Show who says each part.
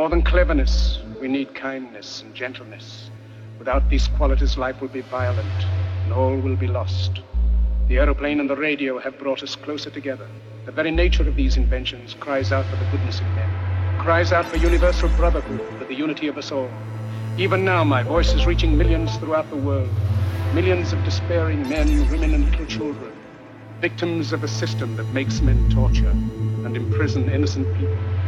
Speaker 1: More than cleverness, we need kindness and gentleness. Without these qualities, life will be violent and all will be lost. The aeroplane and the radio have brought us closer together. The very nature of these inventions cries out for the goodness of men, cries out for universal brotherhood, for the unity of us all. Even now, my voice is reaching millions throughout the world. Millions of despairing men, women, and little children. Victims of a system that makes men torture and imprison innocent people.